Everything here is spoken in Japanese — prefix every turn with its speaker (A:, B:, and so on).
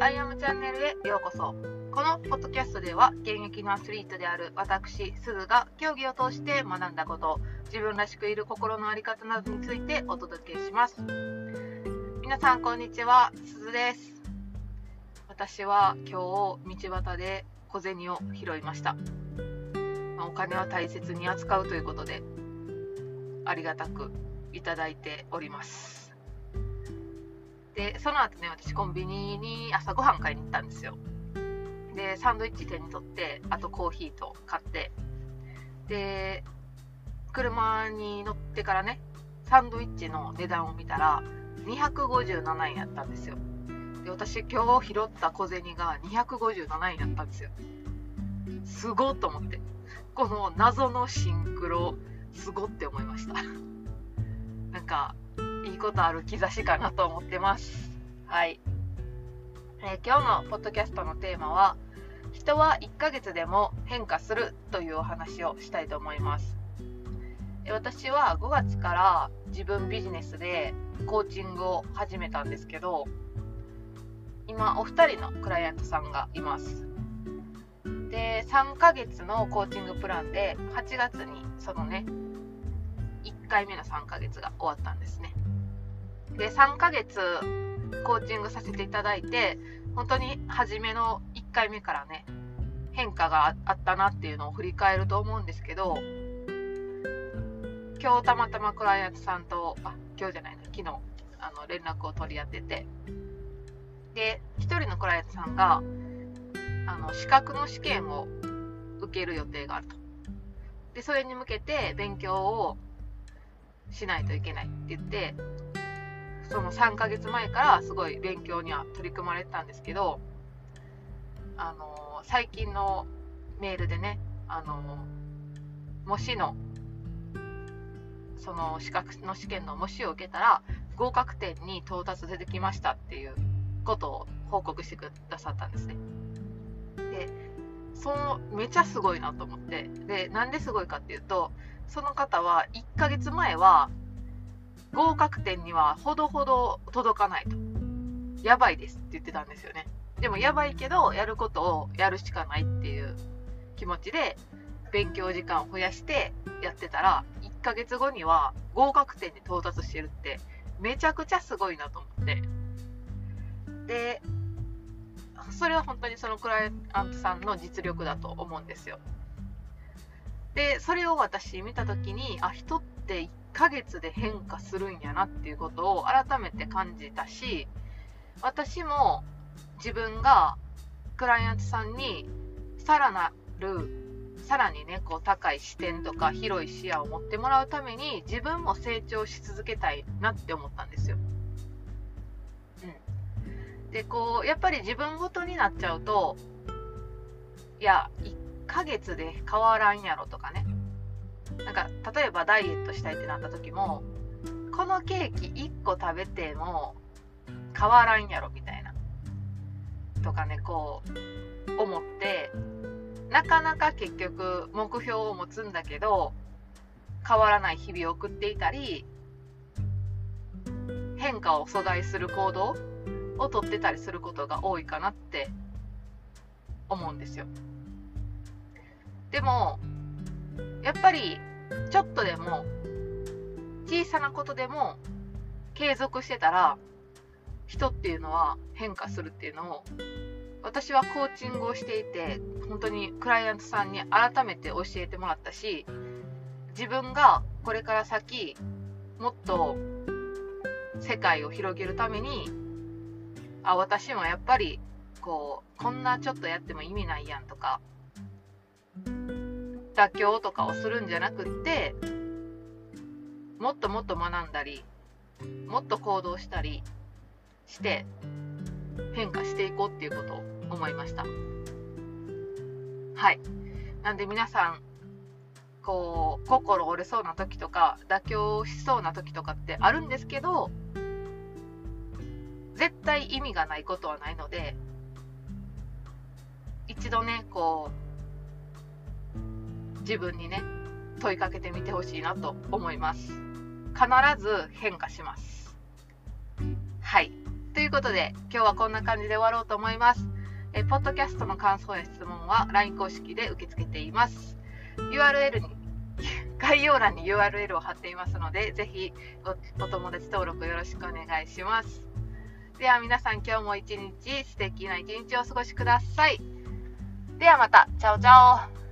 A: アイアムチャンネルへようこそ。このポッドキャストでは、現役のアスリートである私、すずが競技を通して学んだこと、自分らしくいる心の在り方などについてお届けします。皆さん、こんにちは。すずです。私は今日、道端で小銭を拾いました。お金は大切に扱うということで、ありがたくいただいております。で、その後ね、私コンビニに朝ごはん買いに行ったんですよ。で、サンドイッチ手に取って、あとコーヒーと買って、で、車に乗ってからね、サンドイッチの値段を見たら、257円やったんですよ。で、私今日拾った小銭が257円やったんですよ。すごっと思って。この謎のシンクロ、すごって思いました。なんか、いいことある兆しかなと思ってます。はい。えー、今日のポッドキャストのテーマは、人は1ヶ月でも変化するというお話をしたいと思います。私は5月から自分ビジネスでコーチングを始めたんですけど、今お二人のクライアントさんがいます。で、3ヶ月のコーチングプランで8月にそのね、1回目の3ヶ月が終わったんですね。で、3ヶ月コーチングさせていただいて、本当に初めの1回目からね、変化があったなっていうのを振り返ると思うんですけど、今日たまたまクライアントさんと、あ、今日じゃないな、昨日、あの、連絡を取り合ってて、で、1人のクライアントさんが、あの、資格の試験を受ける予定があると。で、それに向けて勉強をしないといけないって言って、その3ヶ月前からすごい勉強には取り組まれてたんですけど、あの最近のメールでね、あの模試の、その資格の試験の模試を受けたら、合格点に到達出てきましたっていうことを報告してくださったんですね。で、その、めちゃすごいなと思って、で、なんですごいかっていうと、その方は1ヶ月前は合格点にはほどほど届かないと。やばいですって言ってたんですよね。でもやばいけど、やることをやるしかないっていう気持ちで、勉強時間を増やしてやってたら、1ヶ月後には合格点に到達してるって、めちゃくちゃすごいなと思って。で、それは本当にそのクライアントさんの実力だと思うんですよ。で、それを私見た時に、あ、人ってヶ月で変化するんやなっていうことを改めて感じたし、私も自分がクライアントさんにさらなる、さらにね、こう高い視点とか広い視野を持ってもらうために自分も成長し続けたいなって思ったんですよ。うん。で、こう、やっぱり自分ごとになっちゃうと、いや、1ヶ月で変わらんやろとかね、なんか例えばダイエットしたいってなった時もこのケーキ1個食べても変わらんやろみたいなとかねこう思ってなかなか結局目標を持つんだけど変わらない日々を送っていたり変化を阻害する行動をとってたりすることが多いかなって思うんですよ。でもやっぱりちょっとでも小さなことでも継続してたら人っていうのは変化するっていうのを私はコーチングをしていて本当にクライアントさんに改めて教えてもらったし自分がこれから先もっと世界を広げるためにあ私もやっぱりこうこんなちょっとやっても意味ないやんとか妥協とかをするんじゃなくってもっともっと学んだりもっと行動したりして変化していこうっていうことを思いました。はい。なんで皆さんこう心折れそうな時とか妥協しそうな時とかってあるんですけど絶対意味がないことはないので一度ねこう自分にね、問いかけてみてほしいなと思います。必ず変化します。はい。ということで、今日はこんな感じで終わろうと思います。えポッドキャストの感想や質問は LINE 公式で受け付けています。URL に、概要欄に URL を貼っていますので、ぜひおお友達登録よろしくお願いします。では皆さん今日も一日素敵な一日をお過ごしください。ではまた、チャオチャオ